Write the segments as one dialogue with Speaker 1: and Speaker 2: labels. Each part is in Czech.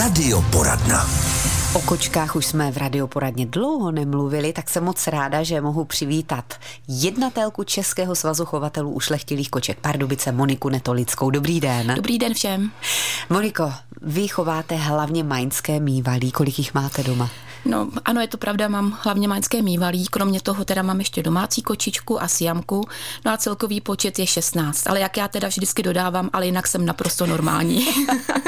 Speaker 1: Radioporadna.
Speaker 2: O kočkách už jsme v radioporadně dlouho nemluvili, tak jsem moc ráda, že mohu přivítat jednatelku Českého svazu chovatelů ušlechtilých koček Pardubice Moniku Netolickou. Dobrý den.
Speaker 3: Dobrý den všem.
Speaker 2: Moniko, vy chováte hlavně maňské mývalí. Kolik jich máte doma?
Speaker 3: No ano, je to pravda, mám hlavně maňské mývalí, kromě toho teda mám ještě domácí kočičku a siamku, no a celkový počet je 16, ale jak já teda vždycky dodávám, ale jinak jsem naprosto normální.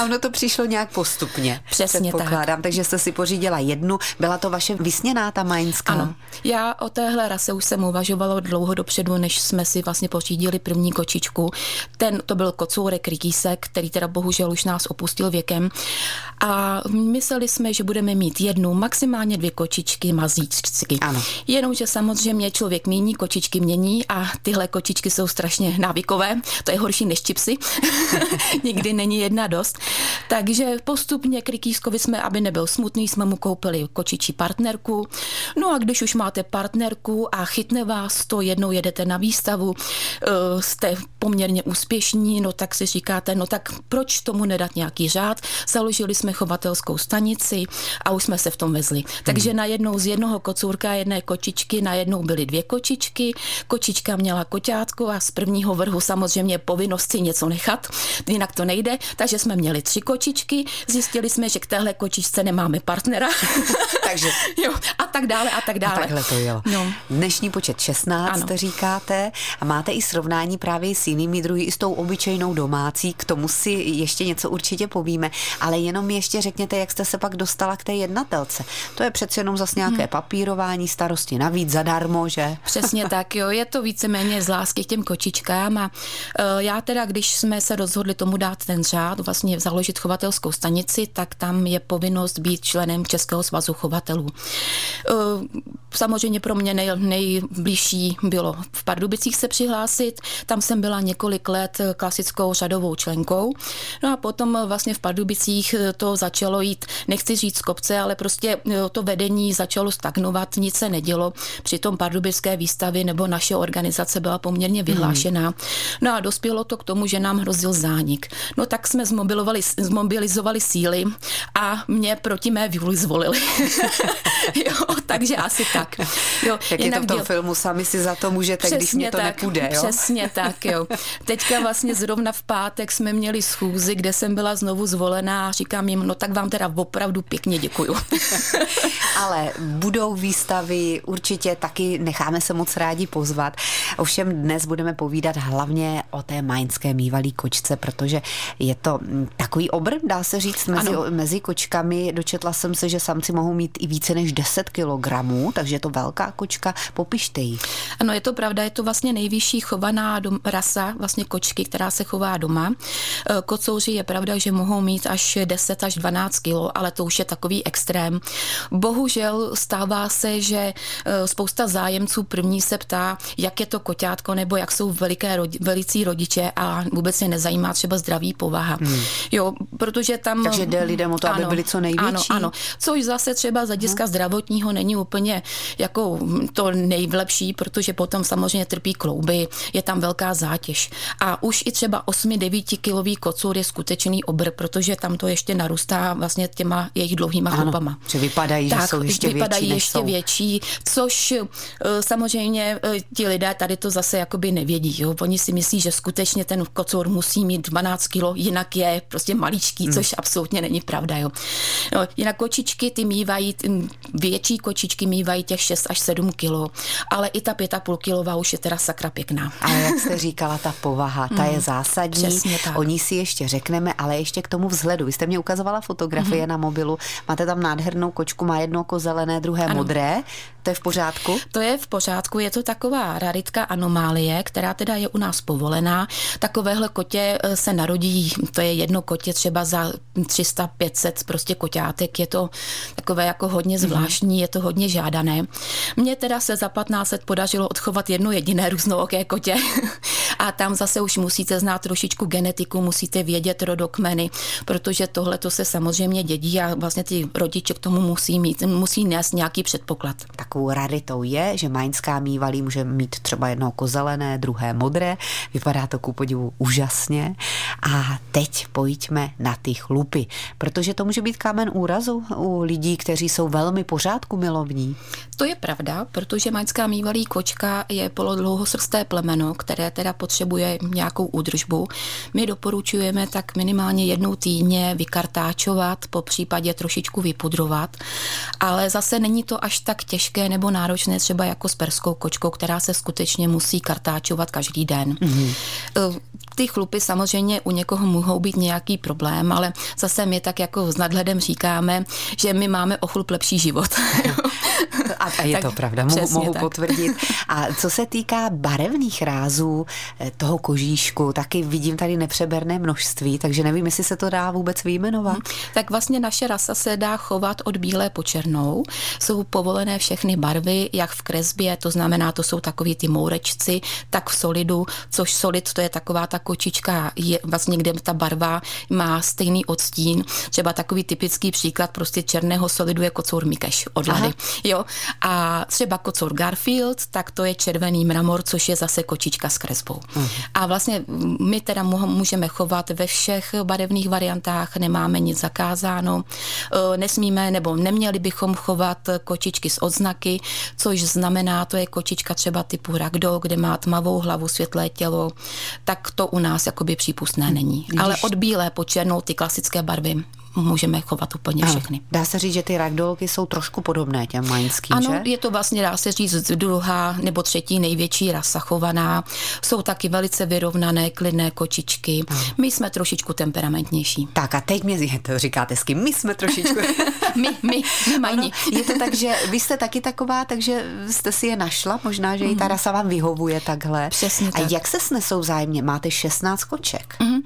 Speaker 2: a ono to přišlo nějak postupně.
Speaker 3: Přesně tak.
Speaker 2: takže jste si pořídila jednu, byla to vaše vysněná ta maňská?
Speaker 3: Ano, já o téhle rase už jsem uvažovala dlouho dopředu, než jsme si vlastně pořídili první kočičku. Ten, to byl kocourek rykýsek, který teda bohužel už nás opustil věkem a mysleli jsme, že budeme mít jednu, maximálně dvě kočičky mazíčky.
Speaker 2: Ano.
Speaker 3: Jenomže samozřejmě člověk mění, kočičky mění a tyhle kočičky jsou strašně návykové. To je horší než čipsy. Nikdy není jedna dost. Takže postupně Krikýskovi jsme, aby nebyl smutný, jsme mu koupili kočičí partnerku. No a když už máte partnerku a chytne vás to, jednou jedete na výstavu, eh, jste poměrně úspěšní, no tak si říkáte, no tak proč tomu nedat nějaký řád? Založili jsme chovatelskou stanici a už jsme se v tom vezli. Takže hmm. najednou z jednoho kocůrka jedné kočičky najednou byly dvě kočičky, kočička měla koťátko a z prvního vrhu samozřejmě povinnost si něco nechat, jinak to nejde, takže jsme měli tři kočičky, zjistili jsme, že k téhle kočičce nemáme partnera.
Speaker 2: takže.
Speaker 3: jo, a tak dále a tak dále. A
Speaker 2: takhle to jelo. No. Dnešní počet 16 ano. říkáte a máte i srovnání právě s jinými druhy, i s tou obyčejnou domácí, k tomu si ještě něco určitě povíme, ale jenom ještě řekněte, jak jste se pak dostala k té jednatelce. To je přece jenom zase nějaké hmm. papírování, starosti navíc zadarmo, že?
Speaker 3: Přesně tak, jo. Je to víceméně z lásky k těm kočičkám a uh, já teda, když jsme se rozhodli tomu dát ten řád, vlastně založit chovatelskou stanici, tak tam je povinnost být členem Českého svazu chovatelů. Uh, samozřejmě pro mě nej, nejbližší bylo v Pardubicích se přihlásit. Tam jsem byla několik let klasickou řadovou členkou. No a potom vlastně v Pardubicích to začalo jít, nechci říct kopce, ale prostě to vedení začalo stagnovat, nic se nedělo. Přitom pardubické výstavy nebo naše organizace byla poměrně vyhlášená. Hmm. No a dospělo to k tomu, že nám hrozil zánik. No tak jsme zmobilizovali, zmobilizovali síly a mě proti mé vůli zvolili. jo, takže asi tak. Jo,
Speaker 2: Jak je to v tom děl... filmu, sami si za to můžete, přesně když mě to
Speaker 3: tak,
Speaker 2: nepůjde. Jo?
Speaker 3: Přesně tak, jo. Teďka vlastně zrovna v pátek jsme měli schůzi, kde jsem byla znovu zvolená a říkám jim, no tak vám teda opravdu pěkně děkuju.
Speaker 2: Ale budou výstavy, určitě taky necháme se moc rádi pozvat. Ovšem dnes budeme povídat hlavně o té maňské mývalý kočce, protože je to takový obr, dá se říct, mezi, mezi kočkami. Dočetla jsem se, že samci mohou mít i více než 10 kilogramů, takže je to velká kočka. Popište ji.
Speaker 3: Ano, je to pravda, je to vlastně nejvyšší chovaná dom, rasa vlastně kočky, která se chová doma. E, kocouři je pravda, že mohou mít až 10 až 12 kilo, ale to už je takový extrém. Bohužel stává se, že e, spousta zájemců první se ptá, jak je to koťátko nebo jak jsou veliké, velicí rodiče a vůbec je nezajímá třeba zdravý povaha. Hmm. Jo, protože tam...
Speaker 2: Takže jde lidem o to, ano, aby byli co největší.
Speaker 3: Ano, ano. Což zase třeba z hlediska hmm. zdravotního není úplně jako to nejlepší, protože potom samozřejmě trpí klouby, je tam velká zátěž. A už i třeba 8-9 kilový kocur je skutečný obr, protože tam to ještě narůstá vlastně těma jejich dlouhýma ano, chlupama.
Speaker 2: Že vypadají, tak, že jsou ještě
Speaker 3: vypadají
Speaker 2: větší,
Speaker 3: ještě
Speaker 2: jsou.
Speaker 3: větší, což eh, samozřejmě eh, ti lidé tady to zase jakoby nevědí. Jo? Oni si myslí, že skutečně ten kocor musí mít 12 kilo, jinak je prostě maličký, hmm. což absolutně není pravda. Jo? No, jinak kočičky ty mývají, větší kočičky mývají těch 6 až 7 kilo, ale i ta 5,5 kilová už je teda sakra pěkná.
Speaker 2: Ale jak jste říkala, ta povaha, ta je hmm, zásadní.
Speaker 3: Přesně tak.
Speaker 2: O ní si ještě řekneme, ale ještě k tomu vzhledu. Vy jste mě ukazovala fotografie mm-hmm. na mobilu, máte tam nádhernou kočku, má jedno oko zelené, druhé ano. modré. To je v pořádku?
Speaker 3: To je v pořádku, je to taková raritka anomálie, která teda je u nás povolená. Takovéhle kotě eh, se narodí, to je jedno kotě třeba za 300-500 prostě koťátek, je to takové jako hodně mhm. zvláštní, mm-hmm. je to hodně žádané. Mně teda se za 15 let podařilo odchovat jedno jediné různooké kotě A tam zase už musíte znát trošičku genetiku, musíte vědět rodokmeny, protože tohle to se samozřejmě dědí a vlastně ty rodiče k tomu musí mít, musí nést nějaký předpoklad.
Speaker 2: Takovou raritou je, že maňská mývalí může mít třeba jedno kozelené, druhé modré. Vypadá to ku podivu úžasně. A teď pojďme na ty chlupy, protože to může být kámen úrazu u lidí, kteří jsou velmi pořádku milovní.
Speaker 3: To je pravda, protože maňská mývalí kočka je polodlouhosrsté plemeno, které teda potřebuje nějakou údržbu. My doporučujeme tak minimálně jednou týdně vykartáčovat, po případě trošičku vypudrovat, ale zase není to až tak těžké nebo náročné třeba jako s perskou kočkou, která se skutečně musí kartáčovat každý den. Mm-hmm. Ty chlupy samozřejmě u někoho mohou být nějaký problém, ale zase my tak jako s nadhledem říkáme, že my máme o chlup lepší život.
Speaker 2: A je tak, to pravda, mohu, mohu tak. potvrdit. A co se týká barevných rázů eh, toho kožíšku, taky vidím tady nepřeberné množství, takže nevím, jestli se to dá vůbec vyjmenovat. Hmm.
Speaker 3: Tak vlastně naše rasa se dá chovat od bílé po černou. Jsou povolené všechny barvy, jak v kresbě, to znamená, to jsou takový ty mourečci, tak v solidu, což solid to je taková ta kočička, je vlastně kde ta barva má stejný odstín. Třeba takový typický příklad prostě černého solidu je kocour Mikeš od Lady. Jo? A třeba kocour Garfield, tak to je červený mramor, což je zase kočička s kresbou. Uh-huh. A vlastně my teda můžeme chovat ve všech barevných variantách, nemáme nic zakázáno, e, nesmíme nebo neměli bychom chovat kočičky s odznaky, což znamená, to je kočička třeba typu ragdoll, kde má tmavou hlavu, světlé tělo, tak to u nás jakoby přípustné není. Když... Ale od bílé po černou ty klasické barvy můžeme chovat úplně všechny.
Speaker 2: Dá se říct, že ty ragdolky jsou trošku podobné těm maňským,
Speaker 3: Ano,
Speaker 2: že?
Speaker 3: je to vlastně, dá se říct, druhá nebo třetí největší rasa chovaná. Jsou taky velice vyrovnané, klidné kočičky. Ano. My jsme trošičku temperamentnější.
Speaker 2: Tak a teď mě to říkáte s kým? My jsme trošičku.
Speaker 3: my, my, my majni.
Speaker 2: je to tak, že vy jste taky taková, takže jste si je našla, možná, že mm. i ta mhm. rasa vám vyhovuje takhle.
Speaker 3: Přesně
Speaker 2: a
Speaker 3: tak.
Speaker 2: jak se snesou vzájemně? Máte 16 koček. Mm. Uh,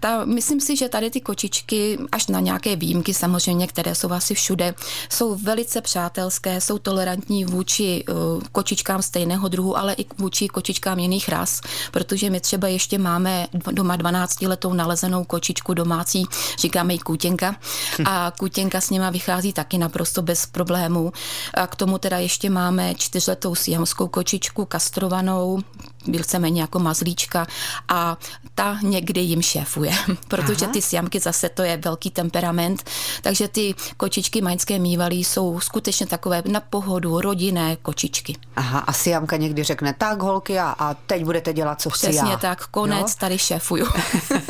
Speaker 3: ta, myslím si, že tady ty kočičky až na nějaké výjimky samozřejmě, které jsou asi všude, jsou velice přátelské, jsou tolerantní vůči uh, kočičkám stejného druhu, ale i vůči kočičkám jiných ras, protože my třeba ještě máme doma 12 letou nalezenou kočičku domácí, říkáme jí kůtěnka hm. a kůtěnka s nima vychází taky naprosto bez problémů. A k tomu teda ještě máme čtyřletou siamskou kočičku kastrovanou, víceméně jako mazlíčka a ta někdy jim šéfuje, protože Aha. ty siamky zase to je velký temperament, takže ty kočičky maňské mývalí jsou skutečně takové na pohodu, rodinné kočičky.
Speaker 2: Aha, a siamka někdy řekne, tak holky a, a teď budete dělat, co
Speaker 3: Přesně
Speaker 2: chci
Speaker 3: já. tak, konec, jo? tady šéfuju.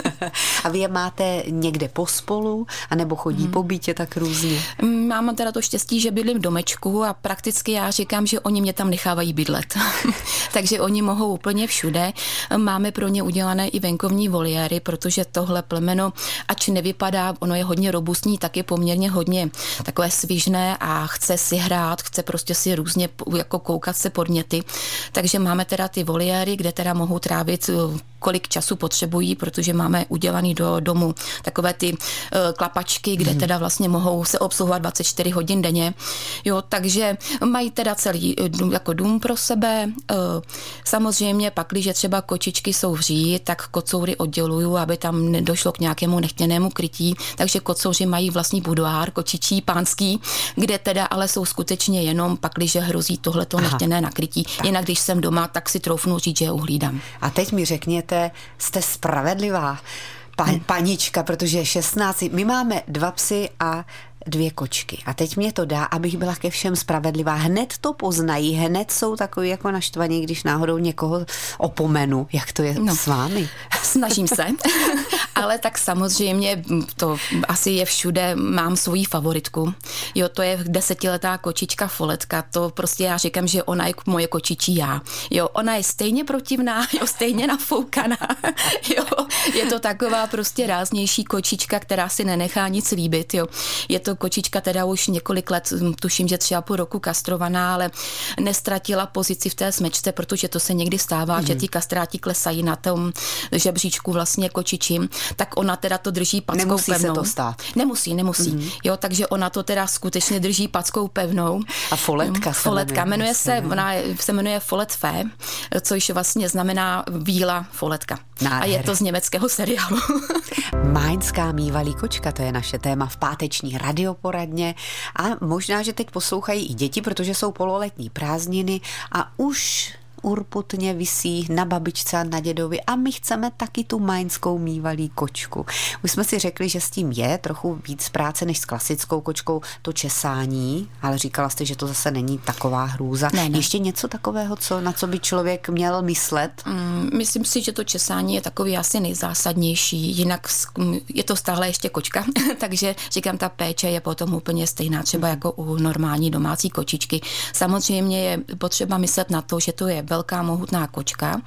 Speaker 2: a vy je máte někde pospolu, anebo chodí hmm. po bytě tak různě?
Speaker 3: Mám teda to štěstí, že bydlím v domečku a prakticky já říkám, že oni mě tam nechávají bydlet. takže oni mohou úplně všude. Máme pro ně udělané i venkovní voliéry, protože tohle plemeno, ač nevypadá, ono je hodně robustní, tak je poměrně hodně takové svižné a chce si hrát, chce prostě si různě jako koukat se podněty. Takže máme teda ty voliéry, kde teda mohou trávit kolik času potřebují, protože máme udělaný do domu takové ty uh, klapačky, kde hmm. teda vlastně mohou se obsluhovat 24 hodin denně. Jo, takže mají teda celý uh, jako dům pro sebe. Uh, samozřejmě pak, když třeba kočičky jsou hří, tak kocoury odděluju, aby tam nedošlo k nějakému nechtěnému krytí. Takže kocouři mají vlastní budoár, kočičí, pánský, kde teda ale jsou skutečně jenom pak, když hrozí tohleto Aha. nechtěné nakrytí. Tak. Jinak, když jsem doma, tak si troufnu říct, že je uhlídám.
Speaker 2: A teď mi řekněte, jste, spravedlivá pa, panička, protože 16, my máme dva psy a dvě kočky. A teď mě to dá, abych byla ke všem spravedlivá. Hned to poznají, hned jsou takový jako naštvaní, když náhodou někoho opomenu. Jak to je no, s vámi?
Speaker 3: Snažím se, ale tak samozřejmě to asi je všude, mám svoji favoritku. Jo, to je desetiletá kočička Foletka, to prostě já říkám, že ona je moje kočičí já. Jo, ona je stejně protivná, jo, stejně nafoukaná. Jo, je to taková prostě ráznější kočička, která si nenechá nic líbit, jo. Je to to kočička teda už několik let, tuším, že třeba půl roku kastrovaná, ale nestratila pozici v té smečce, protože to se někdy stává, mm. že ty kastráti klesají na tom žebříčku vlastně kočičím, tak ona teda to drží packou
Speaker 2: nemusí
Speaker 3: pevnou.
Speaker 2: se to stát.
Speaker 3: Nemusí, nemusí. Mm. Jo, takže ona to teda skutečně drží packou pevnou.
Speaker 2: A foletka se
Speaker 3: Foletka, jmenuje se, ona se jmenuje Folet Fé, což vlastně znamená víla foletka. Nádher. A je to z německého seriálu.
Speaker 2: Máňská mývalý kočka, to je naše téma v páteční radioporadně. A možná, že teď poslouchají i děti, protože jsou pololetní prázdniny a už urputně visí na babičce a na dědovi a my chceme taky tu majnskou mývalý kočku. Už jsme si řekli, že s tím je trochu víc práce než s klasickou kočkou to česání, ale říkala jste, že to zase není taková hrůza. Ne, ne. Ještě něco takového, co, na co by člověk měl myslet?
Speaker 3: Mm, myslím si, že to česání je takový asi nejzásadnější, jinak je to stále ještě kočka, takže říkám, ta péče je potom úplně stejná, třeba jako u normální domácí kočičky. Samozřejmě je potřeba myslet na to, že to je velká mohutná kočka,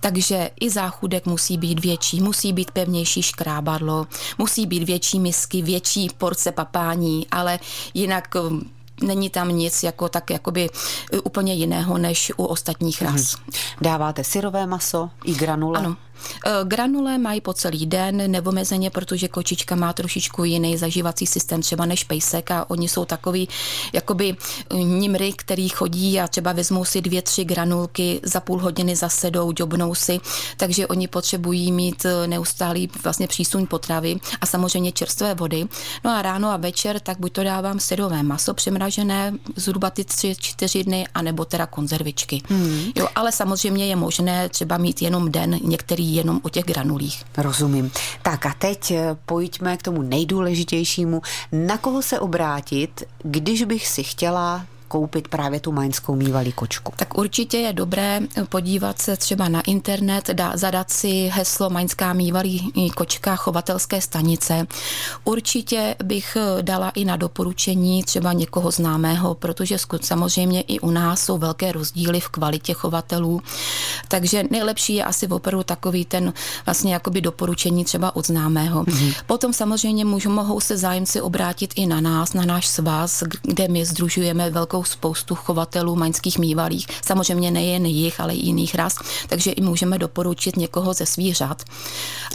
Speaker 3: takže i záchudek musí být větší, musí být pevnější škrábadlo, musí být větší misky, větší porce papání, ale jinak um, není tam nic jako tak jakoby uh, úplně jiného než u ostatních ras. Hmm.
Speaker 2: Dáváte syrové maso i granule?
Speaker 3: Ano. Eh, granule mají po celý den neomezeně, protože kočička má trošičku jiný zažívací systém třeba než pejsek a oni jsou takový jakoby eh, nimry, který chodí a třeba vezmou si dvě, tři granulky, za půl hodiny zasedou, džobnou si, takže oni potřebují mít eh, neustálý vlastně přísun potravy a samozřejmě čerstvé vody. No a ráno a večer tak buď to dávám syrové maso přemražené zhruba ty tři, čtyři dny, anebo teda konzervičky. Hmm. Jo, ale samozřejmě je možné třeba mít jenom den některý jenom o těch granulích.
Speaker 2: Rozumím. Tak a teď eh, pojďme k tomu nejdůležitějšímu. Na koho se obrátit, když bych si chtěla koupit právě tu maňskou mývalý kočku?
Speaker 3: Tak určitě je dobré podívat se třeba na internet, dá, zadat si heslo maňská mývalý kočka chovatelské stanice. Určitě bych dala i na doporučení třeba někoho známého, protože samozřejmě i u nás jsou velké rozdíly v kvalitě chovatelů, takže nejlepší je asi opravdu takový ten vlastně jakoby doporučení třeba od známého. Mm-hmm. Potom samozřejmě můžou, mohou se zájemci obrátit i na nás, na náš svaz, kde my združujeme velkou spoustu chovatelů maňských mývalých, samozřejmě nejen jich, ale i jiných ras, takže i můžeme doporučit někoho ze svých řad.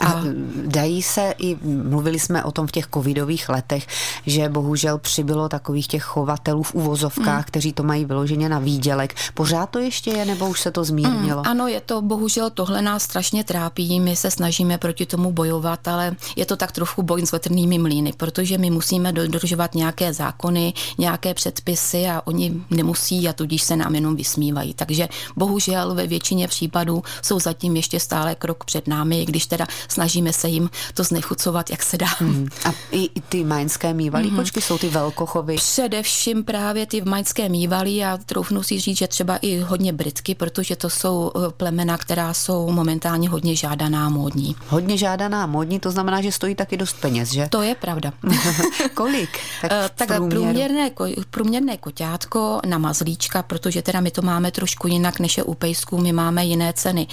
Speaker 2: A, a dají se i, mluvili jsme o tom v těch covidových letech, že bohužel přibylo takových těch chovatelů v uvozovkách, mm. kteří to mají vyloženě na výdělek. Pořád to ještě je, nebo už se to zmírnilo?
Speaker 3: Mm, ano, je to, bohužel tohle nás strašně trápí, my se snažíme proti tomu bojovat, ale je to tak trochu boj s vetrnými mlýny, protože my musíme dodržovat nějaké zákony, nějaké předpisy a oni nemusí a tudíž se nám jenom vysmívají. Takže bohužel ve většině případů jsou zatím ještě stále krok před námi, když teda snažíme se jim to znechucovat, jak se dá. Mm.
Speaker 2: A i, ty majnské mývalí mm. počky jsou ty velkochovy?
Speaker 3: Především právě ty majnské mývalí a troufnu si říct, že třeba i hodně britky, protože to jsou eh, plemena, která jsou momentálně hodně žádaná módní.
Speaker 2: Hodně žádaná módní, to znamená, že stojí taky dost peněz, že?
Speaker 3: To je pravda.
Speaker 2: Kolik?
Speaker 3: Tak, uh, tak průměrné, průměrné koťátko mléko na mazlíčka, protože teda my to máme trošku jinak než je u pejsků, my máme jiné ceny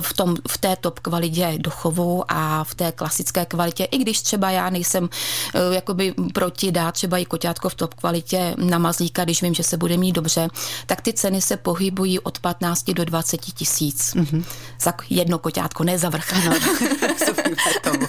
Speaker 3: v, tom, v té top kvalitě dochovu a v té klasické kvalitě, i když třeba já nejsem eh, jakoby proti dát třeba i koťátko v top kvalitě na mazlíka, když vím, že se bude mít dobře, tak ty ceny se pohybují od 15 do 20 tisíc. Mm-hmm. Za jedno koťátko, ne za vrch. Ano,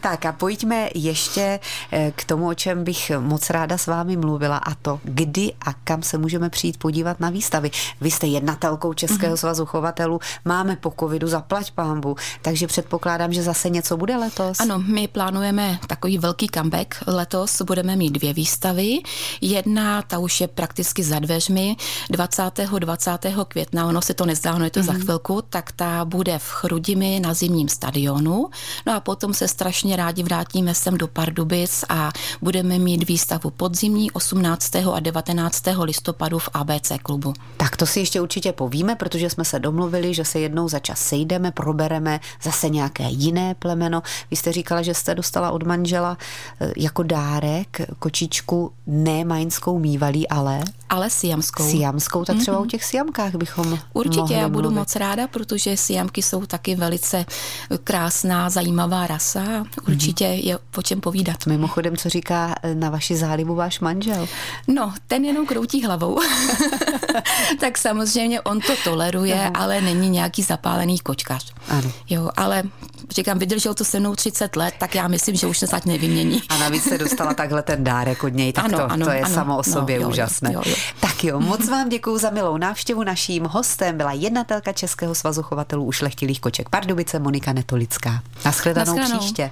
Speaker 2: tak a pojďme ještě eh, k tomu, o čem bych moc ráda s vámi mluvila a to, kdy a kam se můžeme přijít podívat na výstavy. Vy jste jednatelkou Českého mm-hmm. svazu chovatelů, máme po covidu zaplať pámbu, takže předpokládám, že zase něco bude letos.
Speaker 3: Ano, my plánujeme takový velký comeback. Letos budeme mít dvě výstavy. Jedna, ta už je prakticky za dveřmi, 20. 20. května, ono se to nezdá, ono je to mm-hmm. za mhm. chvilku, tak ta bude v Chrudimi na zimním stadionu. No a potom se strašně rádi vrátíme sem do Pardubic a budeme mít výstavu podzimní 18. a 19 listopadu v ABC klubu.
Speaker 2: Tak to si ještě určitě povíme, protože jsme se domluvili, že se jednou za čas sejdeme, probereme zase nějaké jiné plemeno. Vy jste říkala, že jste dostala od manžela eh, jako dárek kočičku ne majnskou mývalí, ale...
Speaker 3: Ale siamskou.
Speaker 2: Siamskou, tak třeba mm-hmm. o těch siamkách bychom
Speaker 3: Určitě, já budu
Speaker 2: mluvit.
Speaker 3: moc ráda, protože siamky jsou taky velice krásná, zajímavá rasa. Určitě mm-hmm. je o čem povídat.
Speaker 2: Mimochodem, co říká eh, na vaši zálibu váš manžel?
Speaker 3: No, ten jenom kroutí hlavou. tak samozřejmě on to toleruje, Aha. ale není nějaký zapálený kočkař.
Speaker 2: Ano.
Speaker 3: Jo, ale říkám, vydržel to se mnou 30 let, tak já myslím, že už se zať nevymění.
Speaker 2: A navíc se dostala takhle ten dárek od něj, tak
Speaker 3: Ano,
Speaker 2: to,
Speaker 3: ano,
Speaker 2: to je
Speaker 3: ano.
Speaker 2: samo o
Speaker 3: No,
Speaker 2: sobě
Speaker 3: jo,
Speaker 2: úžasné.
Speaker 3: jo, jo.
Speaker 2: Tak jo, moc vám děkuji za milou návštěvu. Naším hostem byla jednatelka Českého svazu chovatelů ušlechtilých koček Pardubice Monika Netolická. Naschledanou
Speaker 3: Naschledanou.
Speaker 2: příště.